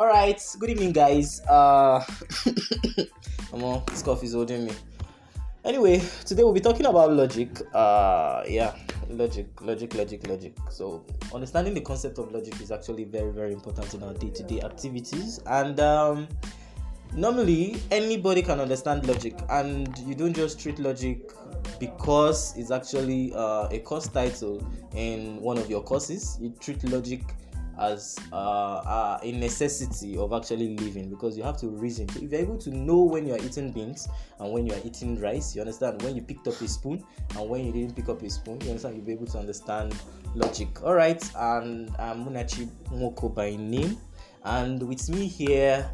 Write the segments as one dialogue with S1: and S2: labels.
S1: All right. Good evening, guys. Uh, come on, this cough is holding me. Anyway, today we'll be talking about logic. Uh, yeah, logic, logic, logic, logic. So, understanding the concept of logic is actually very, very important in our day-to-day activities. And um, normally, anybody can understand logic, and you don't just treat logic because it's actually uh, a course title in one of your courses. You treat logic as uh, uh, a necessity of actually living because you have to reason. So if you're able to know when you are eating beans and when you are eating rice, you understand when you picked up a spoon and when you didn't pick up a spoon, you understand you'll be able to understand logic. All right, and I'm Munachi Moko by name, and with me here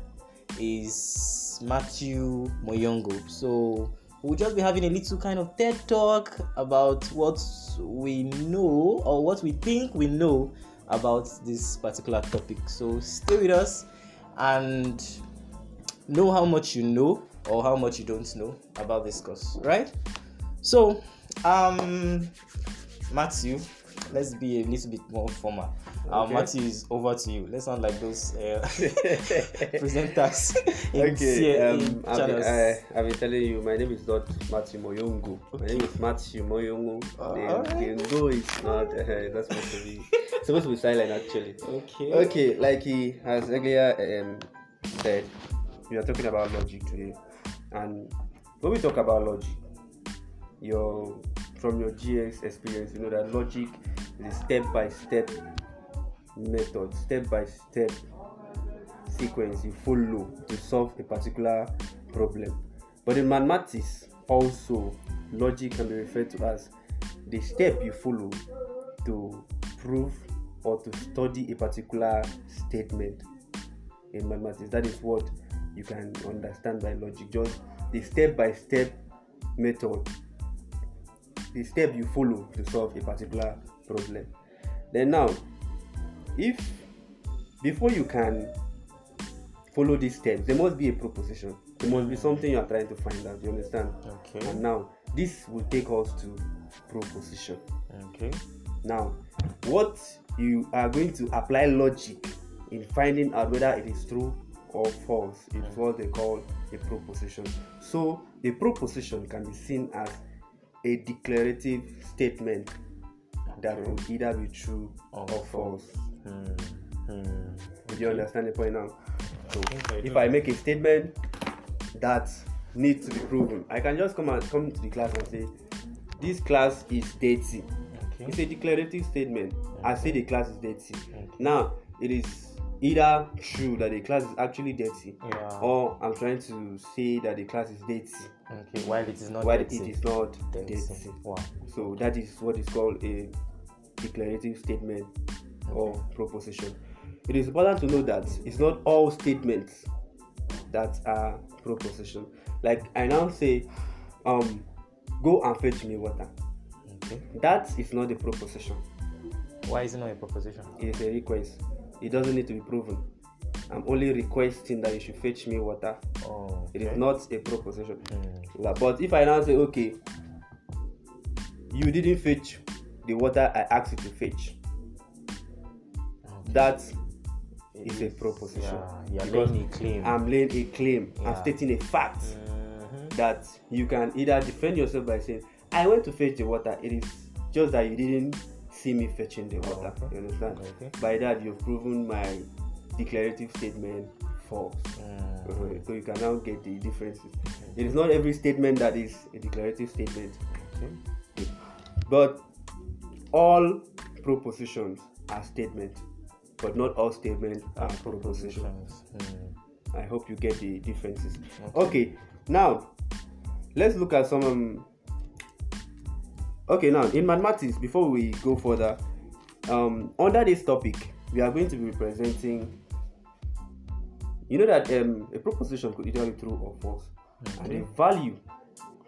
S1: is Matthew Moyongo. So we'll just be having a little kind of TED talk about what we know or what we think we know about this particular topic. So stay with us and know how much you know or how much you don't know about this course, right? So, um, Matthew, let's be a little bit more formal. Uh,
S2: Okay.
S1: Matthew is over to you. Let's not like those uh, presenters
S2: okay, um, I've, been, I, I've been telling you, my name is not Matthew Moyongo. My name is Matthew Moyongo.
S1: Uh,
S2: the, the Ngo is not, uh, that's supposed to be, supposed to be silent actually.
S1: okay.
S2: Okay, like he has earlier um, said, we are talking about logic today. And when we talk about logic, your from your GX experience, you know that logic is a step by step method, step by step sequence you follow to solve a particular problem. But in mathematics, also logic can be referred to as the step you follow to prove or to study a particular statement in mathematics. That is what you can understand by logic. Just the step by step method, the step you follow to solve a particular problem. Then, now, if before you can follow these steps, there must be a proposition, there must be something you are trying to find out. You understand?
S1: Okay.
S2: And now, this will take us to proposition.
S1: Okay.
S2: Now, what you are going to apply logic in finding out whether it is true or false is what they call a proposition. So, a proposition can be seen as a declarative statement that will either be true or false.
S1: Hmm. Hmm.
S2: Do you understand the point now? So,
S1: think I
S2: if. I make a statement that needs to be proven, I can just come and come to the class and say, "This class is dirty."
S1: Okay.
S2: It's a declarative statement. I say the class is dirty.
S1: Okay.
S2: Now, it is either true that the class is actually dirty,
S1: Yeah.
S2: or I'm trying to say that the class is dirty
S1: Okay, while it is not
S2: while
S1: dirty.
S2: it is not
S1: dirty.
S2: dirty.
S1: Wow.
S2: So that is what is called a declarative statement or proposition. It is important to know that it's not all statements that are proposition. Like I now say, um, go and fetch me water.
S1: Okay.
S2: That is not a proposition.
S1: Why is it not a proposition?
S2: It is a request. It doesn't need to be proven. I'm only requesting that you should fetch me water.
S1: Oh.
S2: It is not a proposition. La- But if I now say, okay, you didn't fetch the water I asked you to fetch,
S1: Okay.
S2: that is a proposition.
S1: Yeah,
S2: Because
S1: laying a claim.
S2: I'm laying a claim. I'm stating a fact
S1: Mhm.
S2: that you can either defend yourself by saying, I went to fetch the water. It is just that you didn't see me fetching the water.
S1: okay.
S2: You understand?
S1: Okay.
S2: By that, you've proven my declarative statement false.
S1: Mm.
S2: Uh, So you can now get the differences. It is not every statement that is a declarative statement.
S1: Okay.
S2: But all propositions are statements, but not all statements are propositions.
S1: Hmm.
S2: I hope you get the differences.
S1: Okay.
S2: Okay, now let's look at some. Um, okay, now in mathematics, before we go further, um, under this topic, we are going to be representing. You know that um, a proposition could either be true or false, and the value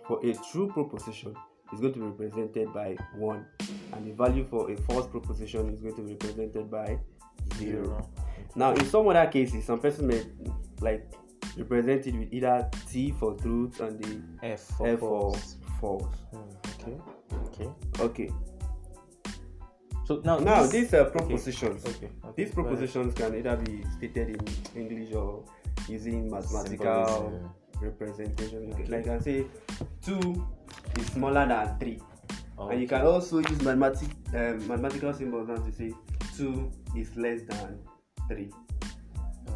S2: for a true proposition is going to be represented by one, and the value for a false proposition is going to be represented by zero.
S1: Zero.
S2: Now, in some other cases, some person may like represent it with either T for truth and the
S1: F for
S2: F for
S1: false.
S2: false.
S1: Hmm. Okay. Okay.
S2: Okay.
S1: So now,
S2: Now,
S1: this,
S2: these are propositions.
S1: okay, okay,
S2: These propositions can either be stated in English or using mathematical
S1: Symbolism.
S2: representation.
S1: Okay.
S2: Like I can say, two is smaller than three, and you can also use mathematic um, mathematical symbols now to say two is less than three.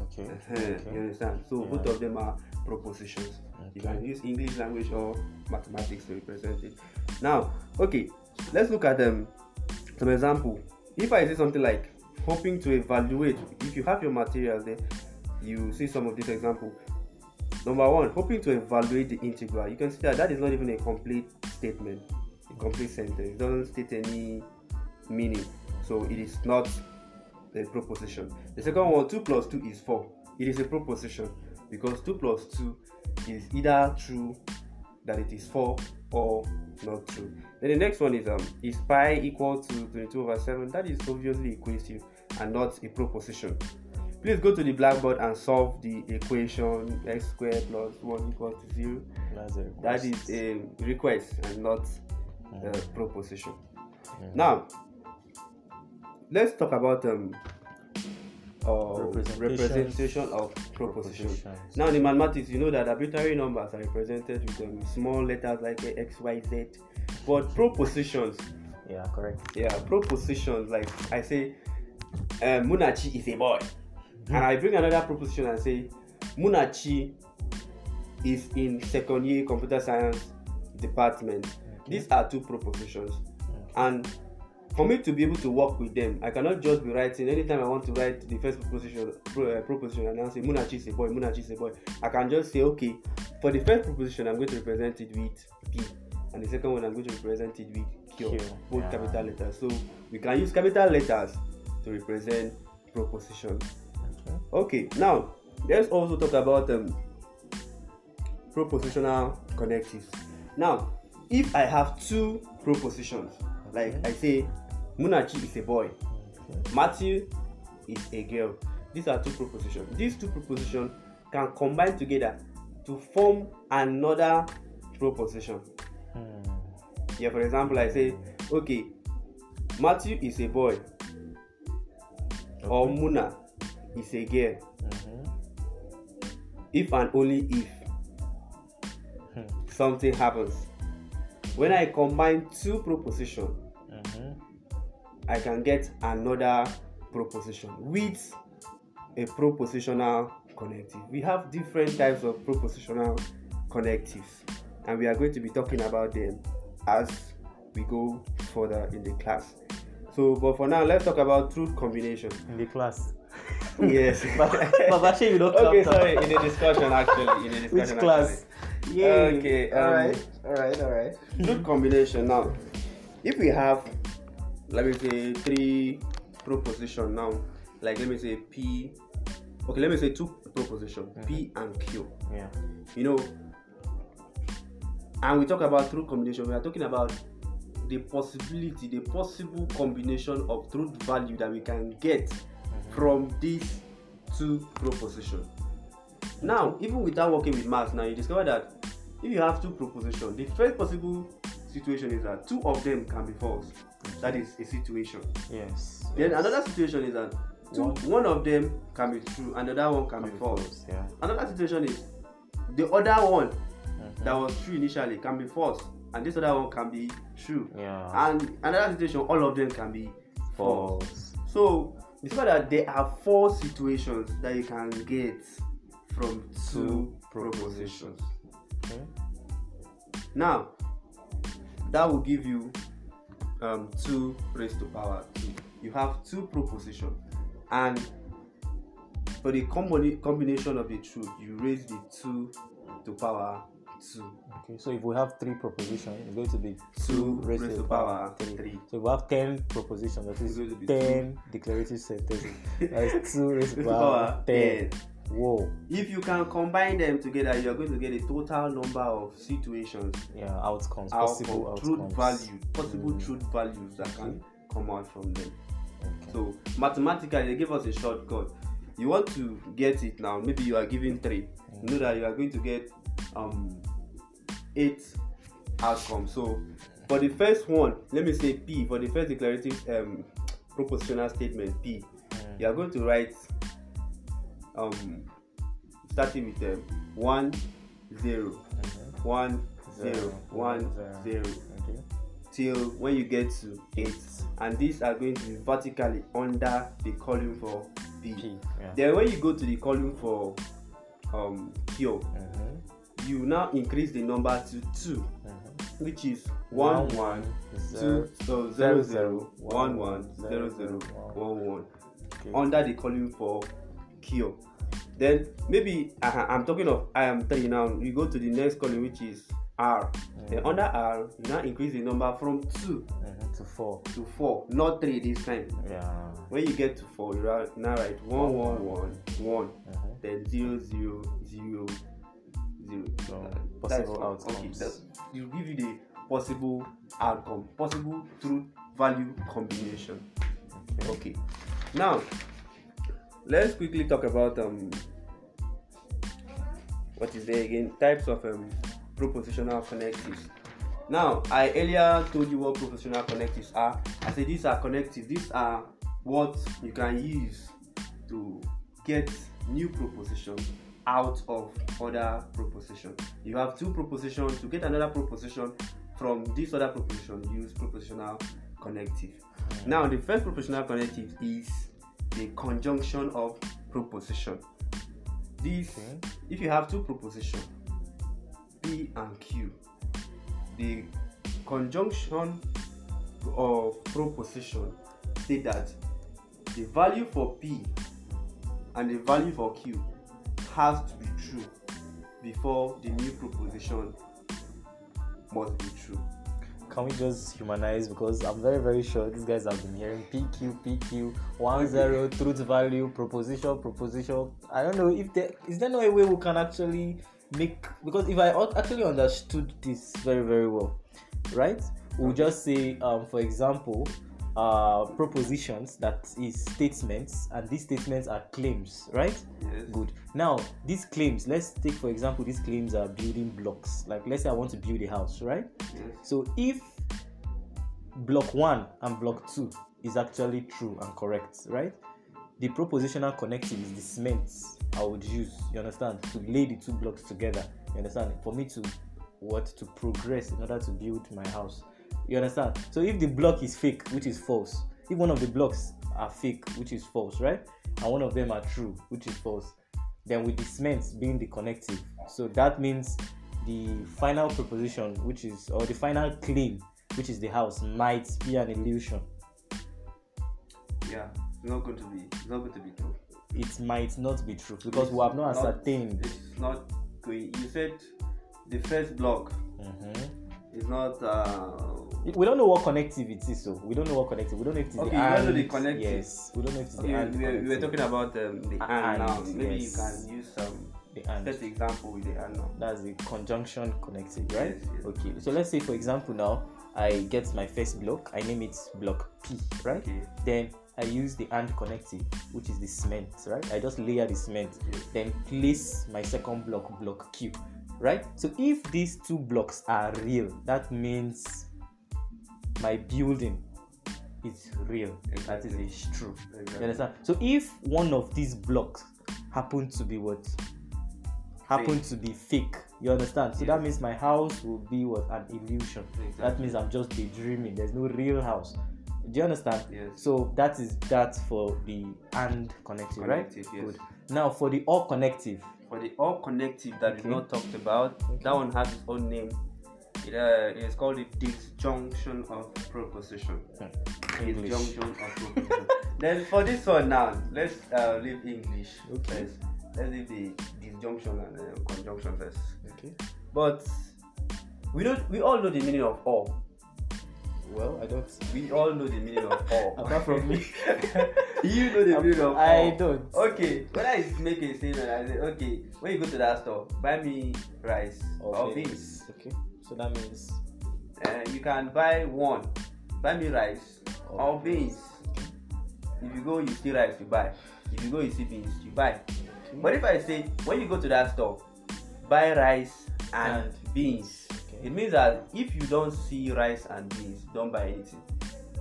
S1: Okay.
S2: Uh-huh,
S1: okay.
S2: You understand? So
S1: Yeah.
S2: both of them are propositions. You can use English language or mathematics to represent it. Now, okay, let's look at um, some example. If I say something like hoping to evaluate, if you have your materials there, you see some of this example. Number one, hoping to evaluate the integral. You can see that that is not even a complete statement, a complete sentence. It doesn't state any meaning, so it is not a proposition. The second one, 2 plus 2 is 4. It is a proposition because 2 plus 2 is either true that it is 4 or not true. Then the next one is um is pi equal to 22 over 7? That is obviously equative and not a proposition. Please go to the blackboard and solve the equation x squared plus 1 equals to 0.
S1: That's a request.
S2: is a request and not a
S1: Mm.
S2: proposition.
S1: Mm.
S2: Now, let's talk about um, representation of proposition.
S1: Propositions.
S2: Now, in mathematics, you know that arbitrary numbers are represented with um, small letters like uh, x, y, z. But propositions,
S1: Yeah, correct.
S2: yeah, propositions like I say, uh, Munachi is a boy, and I bring another proposition and say, Munachi is in second year computer science department. These are two propositions, and for me to be able to work with them, I cannot just be writing anytime I want to write the first proposition, pro, uh, proposition and now say Munachi is a boy, Munachi is a boy. I can just say, okay, for the first proposition, I'm going to represent it with P, and the second one, I'm going to represent it with Q,
S1: Q,
S2: both
S1: yeah.
S2: capital letters. So we can use capital letters to represent propositions.
S1: Okay.
S2: Okay, now let's also talk about um, propositional connectives. Now, if I have two propositions, like I say, Munachi is a boy,
S1: Okay.
S2: Matthew is a girl. These are two propositions. These two propositions can combine together to form another proposition.
S1: Hmm.
S2: Yeah, for example, I say, okay, Matthew is a boy, or Muna is a girl.
S1: Mhm.
S2: if and only if
S1: Hmm.
S2: something happens. When I combine two propositions,
S1: Mhm.
S2: I can get another proposition with a propositional connective. We have different types of propositional connectives, and we are going to be talking about them as we go further in the class. So, but for now, let's talk about truth combination.
S1: In the class.
S2: Yes.
S1: but, Baba, shey you don't
S2: okay,
S1: clap
S2: sorry.
S1: now.
S2: In the discussion, actually, in the discussion,
S1: Which class?
S2: actually.
S1: Yay.
S2: Okay,
S1: all
S2: um,
S1: right. All right. All right.
S2: good combination now if we have let me say three proposition now. Like let me say p. Okay let me say two proposition p mm-hmm. and q.
S1: Yeah.
S2: you know and we talk about truth combination we are talking about the possibility the possible combination of truth value that we can get mm-hmm. from these two propositions now even without working with maths now you discover that if you have two propositions the first possible situation is that two of them can be false that is a situation
S1: Yes.
S2: then
S1: yes.
S2: another situation is that two,
S1: One.
S2: one of them can be true and the other one can,
S1: Can
S2: be false
S1: false, Yeah.
S2: another situation is the other one
S1: Mhm.
S2: that was true initially can be false and this other one can be true
S1: Yeah.
S2: and another situation all of them can be false
S1: false.
S2: so discover that there are four situations that you can get from two
S1: Two
S2: propositions
S1: Okay.
S2: now that will give you um, two raised to power two you have two propositions and for the combina- combination of the truth you raise the two to power two
S1: Okay. So if we have three propositions, it's going to be
S2: Two
S1: two raised to the power
S2: three.
S1: three. So if we have ten propositions, that is
S2: It's
S1: is
S2: going to be
S1: ten declarative sentences. That is two raised to
S2: Raised to
S1: power
S2: power
S1: ten.
S2: 10.
S1: Whoa.
S2: if you can combine them together you are going to get a total number of situations
S1: Yeah. Outcomes.
S2: out
S1: Possible
S2: of truth
S1: outcomes.
S2: value possible
S1: Mm.
S2: truth values that can come out from them
S1: Okay.
S2: So mathematically, they give us a shortcut. You want to get it now. Maybe you are given three. You know that you are going to get um eight outcomes. So for the first one, let me say P for the first declarative um propositional statement P,
S1: Mm.
S2: you are going to write um starting with um, one zero
S1: Mhm.
S2: one zero
S1: Zero,
S2: one
S1: one,
S2: zero
S1: Okay.
S2: till when you get to eight, and these are going to be vertically under the column for. P.
S1: Yeah.
S2: Then when you go to the column for um Q,
S1: Mhm.
S2: you now increase the number to two,
S1: Mhm.
S2: which is one one
S1: zero.
S2: two so zero zero one one zero zero one one
S1: Okay.
S2: under the column for Q. Then maybe uh, I'm talking of I am three now. You go to the next column which is R. Then
S1: Mhm.
S2: under R, you now increase the number from two
S1: Mhm. To four.
S2: to four, not three this time.
S1: Yeah.
S2: When you get to four, you write- now write one one one one,
S1: Mhm.
S2: then zero zero zero zero.
S1: So,
S2: Uh,
S1: possible outcomes.
S2: Okay, you give you the possible outcome, possible truth value combination.
S1: Okay.
S2: Okay. Now, let's quickly talk about um what is there again? Types of um propositional connectives. Now, I earlier told you what propositional connectives are. I said these are connectives. These are what you can use to get new proposition out of other proposition. You have two propositions to get another proposition from this other proposition. Use propositional connective. Now, the first propositional connective is the conjunction of proposition. This,
S1: Okay.
S2: if you have two propositions, P and Q, the conjunction of proposition say that the value for P and the value for Q has to be true before the new proposition must be true.
S1: Can we just humanize because I'm very very sure these guys have been hearing PQ PQ one zero truth value proposition proposition. I don't know if there is there no way we can actually make because if I actually understood this very very well, right? We'll just say um for example uh propositions that is statements and these statements are claims, right?
S2: Yes.
S1: Good. Now, these claims, let's take for example, these claims are building blocks. Like, let's say I want to build a house, right?
S2: Yes.
S1: So, if block one and block two is actually true and correct, right? The propositional connective is the cement I would use, you understand, to lay the two blocks together. You understand? For me to what to progress in order to build my house. You understand? So if the block is fake, which is false, if one of the blocks are fake, which is false, right? And one of them are true, which is false, then with the cement being the connective. So that means the final proposition, which is or the final claim, which is the house, might be an illusion.
S2: Yeah. It's not going to be. It's not going to be true.
S1: It might not be true because we have not
S2: It's
S1: ascertained.
S2: It's not going. You said the first block
S1: Mhm.
S2: Is not. Uh,
S1: We don't know what connective it is, so we don't know what connective. We don't know if it's
S2: Okay,
S1: the
S2: you don't know the
S1: and.
S2: connective.
S1: Yes, we don't know if it's
S2: okay,
S1: the and.
S2: we, were, we were talking about um, the and now. Maybe
S1: yes.
S2: you can use some
S1: the and.
S2: first example with the and now.
S1: That's the conjunction connective, right?
S2: Yes, yes.
S1: Okay. So let's say, for example, now I get my first block. I name it block P, right?
S2: Okay.
S1: Then I use the and connective, which is the cement, right? I just layer the cement,
S2: Yes.
S1: then place my second block, block Q, right? So if these two blocks are real, that means my building is real. That
S2: Exactly.
S1: is a true. You understand? So if one of these blocks happen to be what? Happen to be fake. You understand? So
S2: Yes.
S1: that means my house will be what an illusion. That means I'm just daydreaming. There's no real house. Do you understand?
S2: Yes.
S1: So that is that for the and connective, right?
S2: Yes.
S1: Good. Now for the or connective.
S2: For the all connective that is
S1: Okay.
S2: not talked about,
S1: Okay.
S2: that one has its own name. It, uh, it is called the disjunction of proposition.
S1: English.
S2: Disjunction of proposition. then for this one now, let's uh, leave English.
S1: Okay.
S2: Let's, let's leave the disjunction and uh, conjunction first.
S1: Okay.
S2: But we don't. We all know the meaning of all.
S1: Well, I don't.
S2: We all know the meaning of all.
S1: Apart from me.
S2: you know the meaning of all.
S1: I don't.
S2: Okay, when I make a statement, I say, okay, when you go to that store, buy me rice or, beans.
S1: Okay. So that means
S2: Uh, you can buy one, buy me rice
S1: Or
S2: or beans. If you go, you see rice, you buy. If you go, you see beans, you buy. But if I say, when you go to that store, buy rice and,
S1: And
S2: beans,
S1: Okay.
S2: It means that if you don't see rice and beans, don't buy anything.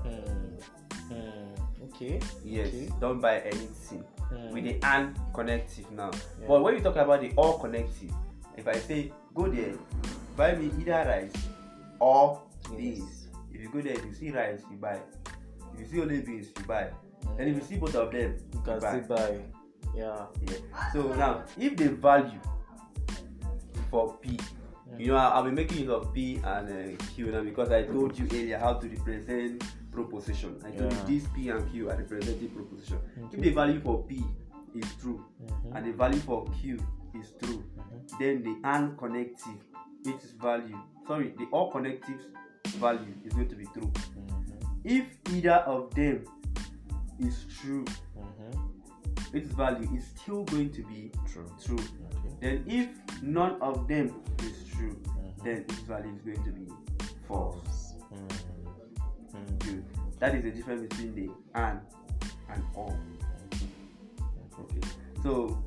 S1: Hmm. Hmm. Okay.
S2: Yes,
S1: Okay.
S2: done by anything
S1: Hmm.
S2: with the and connective now.
S1: Yeah.
S2: But when you talk about the all connective, if I say go there, buy me either rice or beans. If you go there, if you see rice, you buy. If you see only beans, you buy. And if you see both of them,
S1: you can
S2: buy.
S1: still buy. Yeah.
S2: Yeah. So now, if the value for P, you know, I'll be making use of P and uh, Q now because I told you earlier how to represent proposition. I told
S1: Yeah.
S2: you this P and Q are representing proposition.
S1: Okay.
S2: If the value for P is true
S1: Mhm.
S2: and the value for Q is true,
S1: Mhm.
S2: then the and connective, its value, sorry, the all connectives value is going to be true.
S1: Mhm.
S2: If either of them is true,
S1: Mhm.
S2: its value is still going to be
S1: True.
S2: true.
S1: Okay.
S2: Then if none of them is true,
S1: Mhm.
S2: then its value is going to be false.
S1: Mhm. Mhm.
S2: Good. That is the difference between the and and all. Okay. So,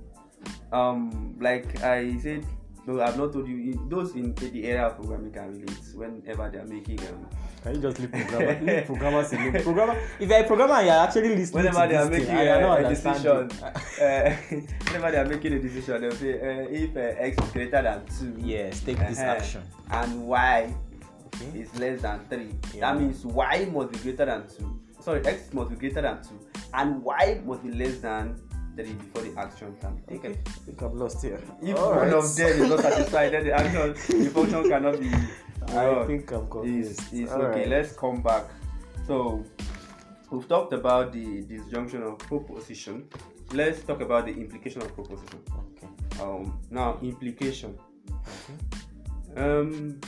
S2: um, like I said, no, I've not told you. In, those in the area of programming can relate whenever they are making um,
S1: Can you just leave programmer? leave programmers alone. Programmer. If you're a programmer, and you're actually listening
S2: whenever
S1: to
S2: they are making
S1: thing,
S2: a, a decision, uh, whenever they are making a decision, they'll say uh, if uh, x is greater than two,
S1: yes, take this
S2: uh-huh,
S1: action.
S2: and y
S1: Okay.
S2: is less than 3.
S1: Yeah.
S2: That means y must be greater than 2. Sorry, x must be greater than 2. And y must be less than 3 before the action can be taken.
S1: Okay. I think I'm lost here.
S2: If
S1: All
S2: one
S1: right.
S2: of them is not satisfied, then the action, the function cannot be.
S1: I
S2: run.
S1: think I'm confused.
S2: It's, it's okay.
S1: right.
S2: Let's come back. So, we've talked about the disjunction of proposition. Let's talk about the implication of proposition.
S1: Okay.
S2: Um, now, implication.
S1: Okay.
S2: Um,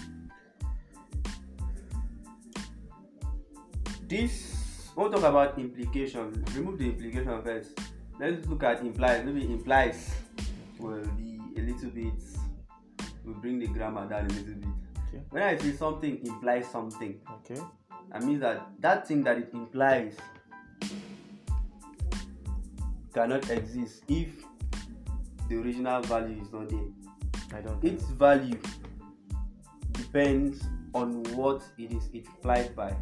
S2: this we'll talk about implication. Remove the implication first. Let's look at implies. Maybe implies will be a little bit. We'll bring the grammar down a little bit.
S1: Okay.
S2: When I say something implies something,
S1: Okay.
S2: that means that that thing that it implies cannot exist if the original value is not there.
S1: I don't.
S2: its value depends on what it is implied by.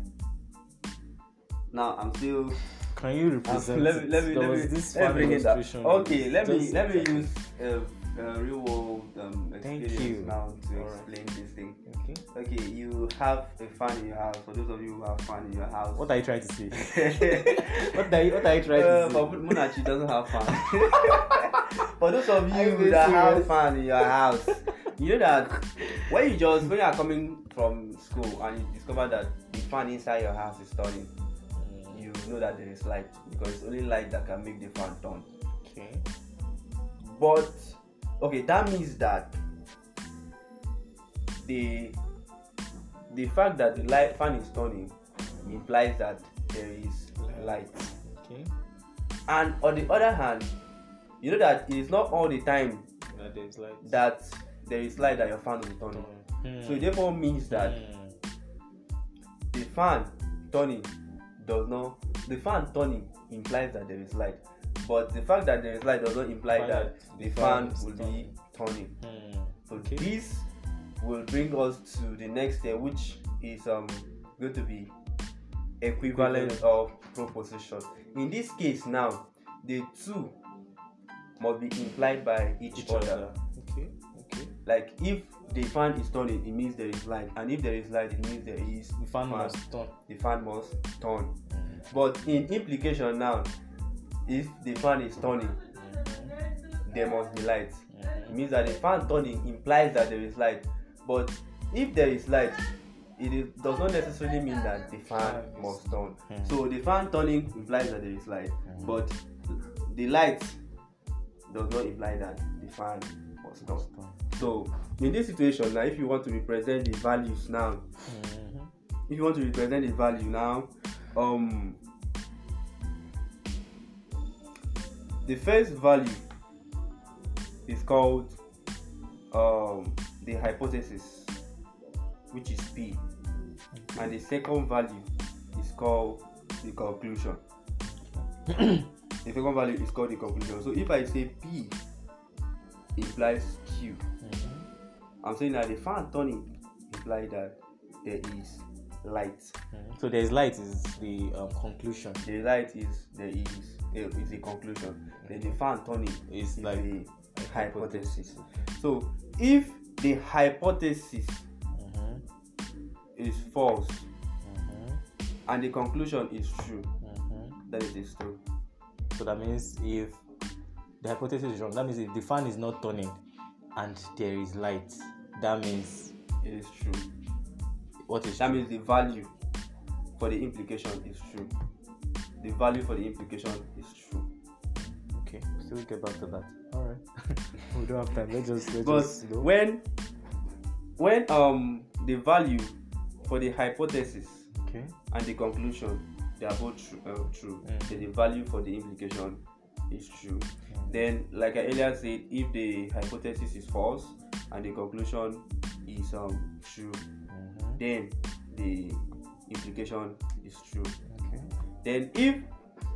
S2: Now I'm still.
S1: Can you represent?
S2: let me let me
S1: There
S2: let me,
S1: this
S2: let me bring it up. Okay, let me let me use a, a real world um, experience now to
S1: Alright.
S2: explain this thing.
S1: Okay.
S2: Okay, you have a fan in your house. For those of you who have fan in your house,
S1: What are you trying to say? what are you What are you trying
S2: Uh,
S1: to
S2: but
S1: say?
S2: Munachi doesn't have fan. For those of
S1: you
S2: that have fan in your house, you know that when you just when you are coming from school and you discover that the fan inside your house is turning, know that there is light because it's only light that can make the fan turn.
S1: Okay.
S2: But okay, that means that the the fact that the light fan is turning implies that there is light.
S1: Okay.
S2: And on the other hand, you know that it is not all the time
S1: Now there's like.
S2: that there is light that your fan will turn on.
S1: Hmm.
S2: So it therefore means that
S1: Hmm.
S2: the fan turning does not the fan turning implies that there is light. But the fact that there is light does not imply that the
S1: the
S2: fan
S1: fan
S2: will be turning.
S1: Hmm.
S2: So
S1: Okay.
S2: this will bring us to the next step, which is um going to be equivalent
S1: Equivalent.
S2: of proposition. In this case now, the two must be implied by each,
S1: Each
S2: other.
S1: other. Okay.
S2: Like if the fan is turning, it means there is light, and if there is light, it means there is
S1: The fan must turn.
S2: the fan must turn.
S1: Hmm.
S2: But in implication now, if the fan is turning, there must be light. It
S1: Hmm.
S2: means that the fan turning implies that there is light. But if there is light, it is, does not necessarily mean that the fan
S1: Fan
S2: must turn.
S1: Hmm.
S2: So the fan turning implies that there is light, but the light does not imply that the fan must turn. So in this situation now, if you want to represent the values now,
S1: Hmm.
S2: if you want to represent the value now, um, the first value is called um, the hypothesis, which is P, and the second value is called the conclusion. the second value is called the conclusion. So if I say P implies Q. I'm saying that the fan turning implies that there is light.
S1: Mhm. So there's light is the um, conclusion.
S2: The light is there is uh, is a conclusion. Then the fan turning is
S1: like
S2: the hypothesis. So if the hypothesis
S1: Mhm.
S2: is false
S1: Mhm.
S2: and the conclusion is true,
S1: Mhm.
S2: then it is true.
S1: So that means if the hypothesis is wrong, that means if the fan is not turning and there is light, that means
S2: It is true.
S1: what is
S2: That
S1: true?
S2: means the value for the implication is true. The value for the implication is true.
S1: Okay, we still get back to that. All right, we don't have time. Let's just let's
S2: But
S1: just you know.
S2: when when um the value for the hypothesis
S1: okay.
S2: and the conclusion they are both true, uh, true.
S1: Mm.
S2: then the value for the implication is true.
S1: Mm.
S2: Then, like I earlier said, if the hypothesis is false and the conclusion is um true,
S1: Mhm.
S2: then the implication is true.
S1: Okay.
S2: Then, if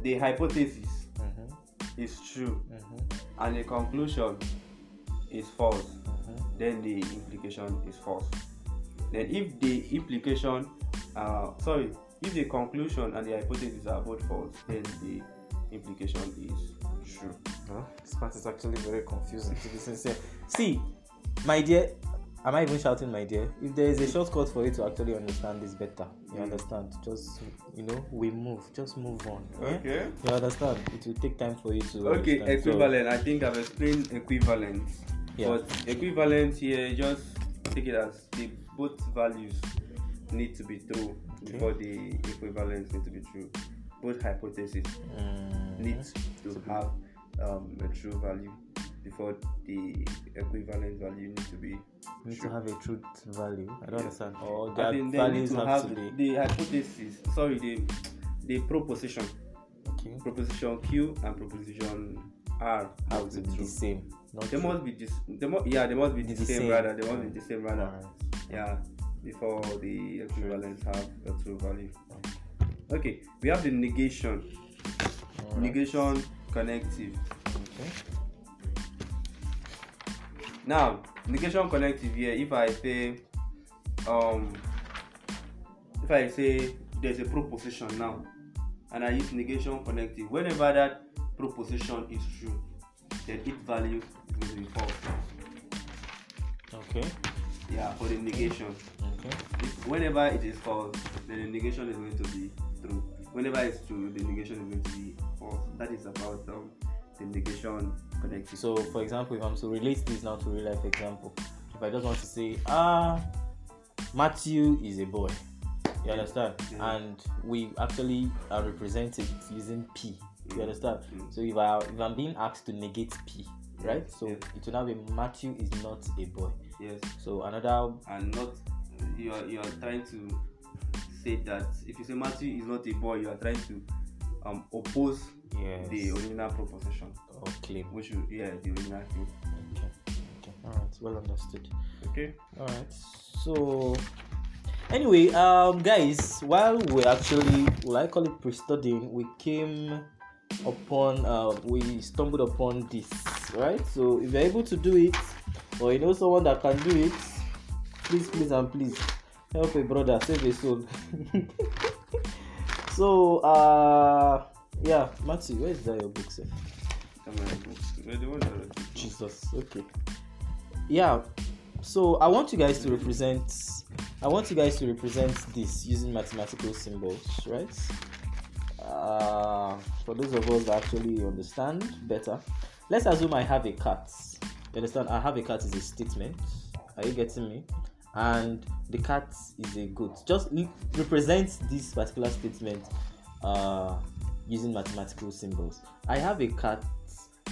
S2: the hypothesis
S1: Mhm.
S2: is true
S1: Mhm.
S2: and the conclusion is false,
S1: Mhm.
S2: then the implication is false. Then, if the implication, uh, sorry, if the conclusion and the hypothesis are both false, then the implication is true.
S1: Well, this part is actually very confusing to be sincere. See, my dear, am I even shouting, my dear? If there is a shortcut for you to actually understand this better, you
S2: Mm.
S1: understand? Just you know, we move, just move on. eh?
S2: Okay.
S1: You understand? It will take time for you to.
S2: Okay,
S1: understand. So-
S2: equivalent. I think I've explained equivalent.
S1: Yeah.
S2: But equivalent here, just take it as the both values need to be true
S1: Okay.
S2: before the equivalence need to be true. Both hypotheses
S1: Mhm.
S2: need to have um, a true value before the equivalent value needs to be
S1: need to have a truth value. I don't
S2: Yeah.
S1: understand. Or
S2: I think they need
S1: values
S2: to
S1: have,
S2: have
S1: to
S2: the,
S1: be
S2: the hypothesis. Sorry, the the proposition,
S1: okay.
S2: proposition Q and proposition R
S1: Have to
S2: be true.
S1: the same. Not
S2: They
S1: true.
S2: must be this. They must, yeah, they must be the,
S1: The
S2: same,
S1: same.
S2: rather. They must be the same rather.
S1: Alright.
S2: Yeah, before the equivalents have a true value. Okay, we have the negation.
S1: Alright.
S2: Negation connective.
S1: Okay.
S2: Now, negation connective here. If I say, um, if I say there's a proposition now, and I use negation connective, whenever that proposition is true, then its value is going to be false.
S1: Okay.
S2: Yeah, for the negation.
S1: Okay.
S2: If, whenever it is false, then the negation is going to be true. Whenever it's true, the negation is going to be false. That is about um, negation.
S1: So, for example, if I'm to relate this now to real life example, if I just want to say, ah, Matthew is a boy, you understand?
S2: Yeah.
S1: And we actually are represented using P. You
S2: Mm.
S1: understand?
S2: Mm.
S1: So if I if I'm being asked to negate P, right? So
S2: Yes.
S1: it will now be Matthew is not a boy.
S2: yes,
S1: So another
S2: and not you are you are trying to say that if you say Matthew is not a boy, you are trying to um oppose
S1: yes
S2: the original proposition,
S1: or claim.
S2: which you, yeah the original thing.
S1: Okay. Okay. All right. Well understood.
S2: Okay.
S1: All right. So anyway, um, guys, while we actually, well, I call it pre-studying, we came upon, uh, we stumbled upon this, right? So if you're able to do it, or you know someone that can do it, please, please, and please help a brother save a soul. so, uh, yeah, Matthew, where is that your book, sir?
S2: Come the one that wrote it.
S1: Jesus. Okay. Yeah. So I want you guys to represent. I want you guys to represent this using mathematical symbols, right? Uh, for those of us that actually understand better, let's assume I have a cat. You understand? I have a cat is a statement. Are you getting me? And the cat is a goat. Just represent this particular statement uh, using mathematical symbols. I have a cat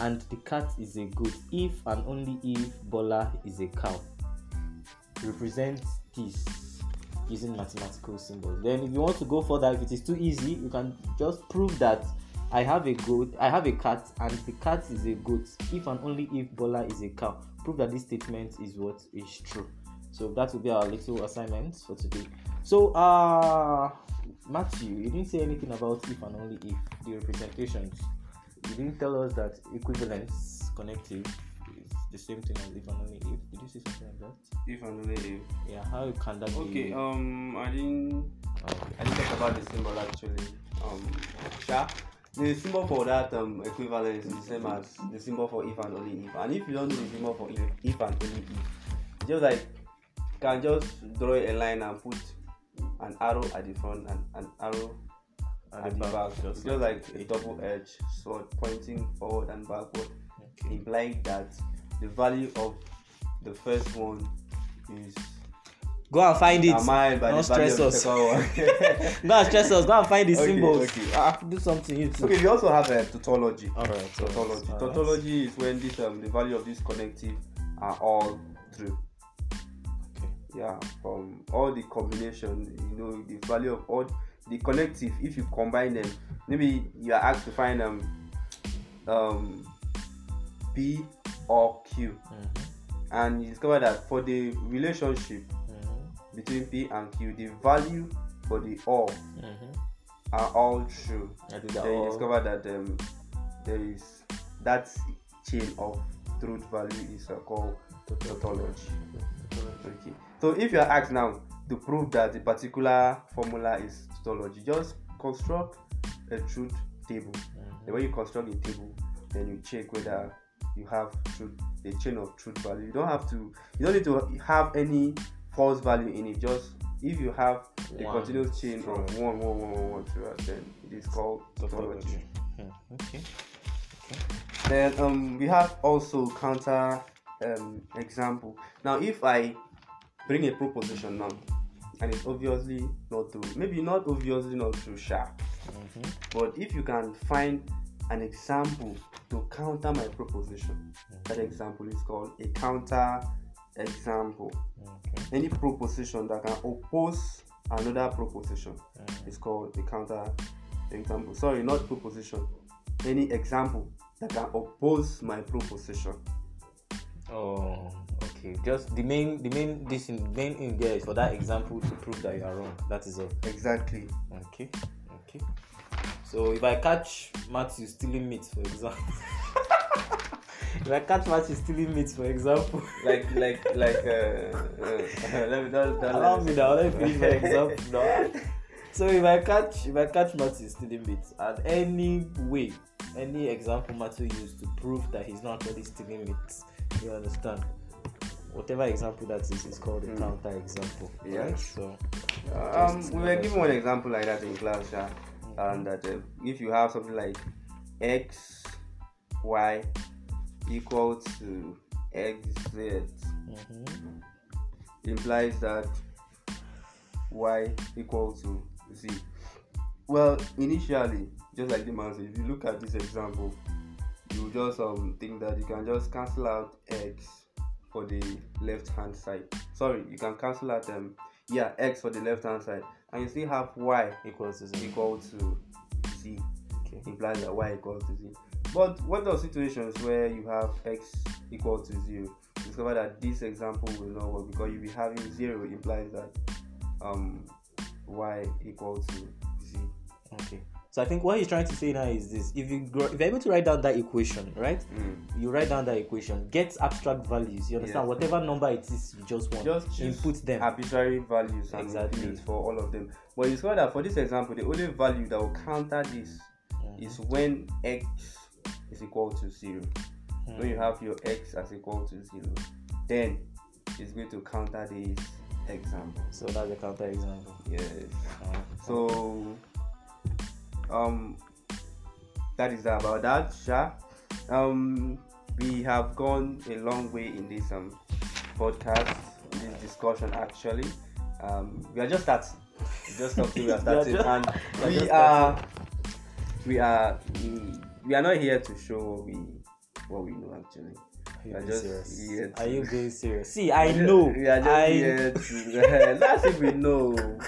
S1: and the cat is a goat if and only if Bola is a cow. Represent this using mathematical symbols. Then, if you want to go further, if it is too easy, you can just prove that I have a goat, I have a cat, and the cat is a goat if and only if Bola is a cow. Prove that this statement is what is true. So that will be our little assignment for today. So, uh, Matthew, you didn't say anything about if and only if the representations you didn't tell us that equivalence connective is the same thing as if and only if. Did you say something like that?
S2: If and only if.
S1: Yeah, how can that
S2: Okay.
S1: be?
S2: Um, I didn't. I didn't talk about the symbol actually. Um, sha. The symbol for that um, equivalence is the same as the symbol for if and only if. And if you don't know the symbol for if, if and only if, just like can just draw a line and put an arrow at the front and an arrow at, the back. Just, just like, a double-edged sword pointing forward and backward,
S1: Okay.
S2: implying that the value of the first one is
S1: Go and find it. Don't stress us.
S2: the second one.
S1: Go and stress us. Go and find the
S2: Okay,
S1: symbols.
S2: okay.
S1: to do something you too.
S2: okay, we also have a tautology.
S1: All right.
S2: Tautology.
S1: All right.
S2: Tautology is when this um the value of this connective are all true. Yeah, from all the combination, you know, the value of all the connective. If you combine them, maybe you are asked to find um um P or Q,
S1: Mhm,
S2: and you discover that for the relationship
S1: mhm,
S2: between P and Q, the value for the or
S1: mhm.
S2: are all true.
S1: I think that
S2: then you
S1: all-
S2: discover that um, there is that chain of truth value is uh, called tautology. Okay. So if you are asked now to prove that a particular formula is tautology, just construct a truth table.
S1: Mhm.
S2: The way you construct a table, then you check whether you have truth, a chain of truth value. You don't have to. You don't need to have any false value in it. Just if you have a
S1: One
S2: continuous chain of
S1: throughout.
S2: one, one, one, one, one throughout, then it is called tautology.
S1: Hmm, Okay.
S2: Then um, we have also counter um, example. Now, if I bring a proposition now, and it's obviously not true, maybe not obviously not true, sure.
S1: Mhm,
S2: But if you can find an example to counter my proposition, that example is called a counter example.
S1: Okay.
S2: Any proposition that can oppose another proposition
S1: Mhm.
S2: is called a counter example. Sorry, not proposition. Any example that can oppose my proposition.
S1: Oh, okay. Just the main, the main, this in, main in there is for that example to prove that you are wrong. That is all.
S2: Exactly.
S1: Okay. Okay. So if I catch Matthew stealing meat, for example, if I catch Matthew stealing meat, for example,
S2: Like like like uh, uh let me don't, don't
S1: allow
S2: let
S1: me now. Let me finish my example now. So if I catch, if I catch Matthew stealing meat, and any way, any example Matthew used to prove that he's not actually stealing meat, you understand? Whatever example that is, is called a
S2: Mm.
S1: counter example.
S2: Yeah.
S1: Right? So.
S2: Um, we were given one example like that in class, yeah, and that uh, if you have something like x, y equal to x, z,
S1: mhm.
S2: implies that y equal to z. Well, initially, just like the man said, if you look at this example, you just um think that you can just cancel out x for the left hand side. Sorry, you can cancel out um yeah x for the left hand side, and you still have y
S1: Equals to zero.
S2: equal to z.
S1: Okay.
S2: Implies that y equals to z. But what are situations where you have x equal to zero? Discover that this example will not work because you'll be having zero implies that um y equal to z.
S1: Okay. So I think what he's trying to say now is this: if you grow, if you're able to write down that equation, right?
S2: Mm.
S1: You write down that equation, get abstract values. You understand?
S2: Yes.
S1: Whatever number it is, you just want
S2: Just
S1: input them.
S2: arbitrary values
S1: Exactly.
S2: for all of them. But you discover that for this example, the only value that will counter this
S1: Mhm.
S2: is when x is equal to zero. when you have your x as equal to zero, then it's going to counter this example.
S1: So that's a counter example.
S2: Yes.
S1: Uh,
S2: So um that is about that, Sha. Um we have gone a long way in this um podcast, in this discussion actually. Um we are just starting. Just something we are
S1: We are
S2: starting
S1: just-
S2: and
S1: we are
S2: we are we are we, are not here to show what we what we know actually.
S1: Are you being
S2: just
S1: serious? Are you being serious? See, I
S2: We are just-
S1: know.
S2: We are just
S1: I
S2: here to. that's if we know.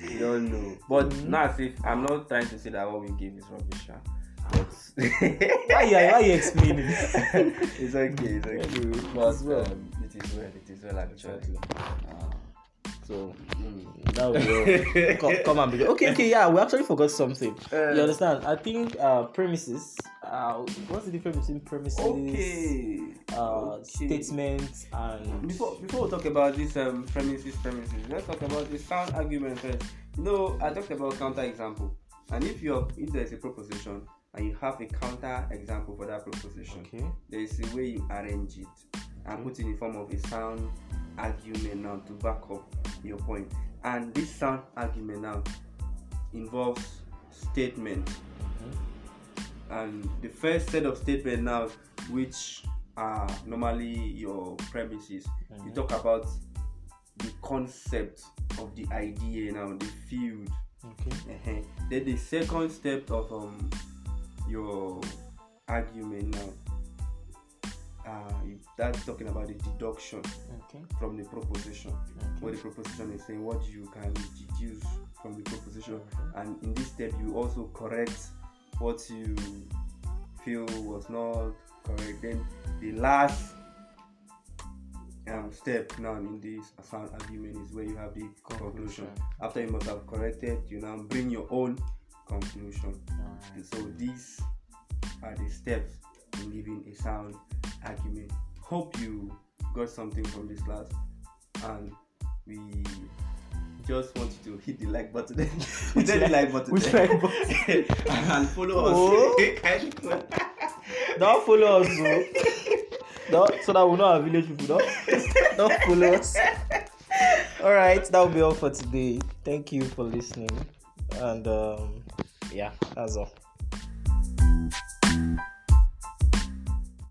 S2: We don't know. But
S1: Mhm.
S2: not if I'm not trying to say that what we give is rubbish. Huh? But
S1: why you why you explaining?
S2: it's okay. It's okay. But um, it is well. It is well actually. Uh,
S1: So
S2: mm.
S1: that will be come, come and begin. Okay, okay, yeah, we actually forgot something.
S2: Uh,
S1: you understand? I think uh premises. Uh, what's the difference between premises?
S2: Okay.
S1: Uh,
S2: Okay.
S1: statements and
S2: Before before we talk about this um premises premises, let's talk about the sound argument first. You know, I talked about counter example, and if you if there is a proposition and you have a counter example for that proposition,
S1: Okay.
S2: there is a way you arrange it and put in form of a sound argument now to back up your point. And this sound argument now involves statement. And the first set of statement now, which are normally your premises, you
S1: Mhm.
S2: talk about the concept of the idea now, the field.
S1: Okay.
S2: Ehen. Then the second step of um your argument now, uh, you- that's talking about the deduction
S1: Okay.
S2: from the proposition. What the proposition is saying, what you can deduce from the proposition,
S1: Mhm.
S2: and in this step you also correct what you feel was not correct. Then the last um, step now in this sound argument is where you have the conclusion.
S1: Conclusion.
S2: After you must have corrected, you now bring your own conclusion.
S1: Alright.
S2: And so these are the steps in giving a sound argument. Hope you got something from this class, and we just want you to hit the like button. hit the like button.
S1: Which like button?
S2: and follow us.
S1: Oh. Don't follow us, so. Don't, so that we know our village people. Don't, don't follow us. All right, that will be all for today. Thank you for listening, and um, yeah, that's all.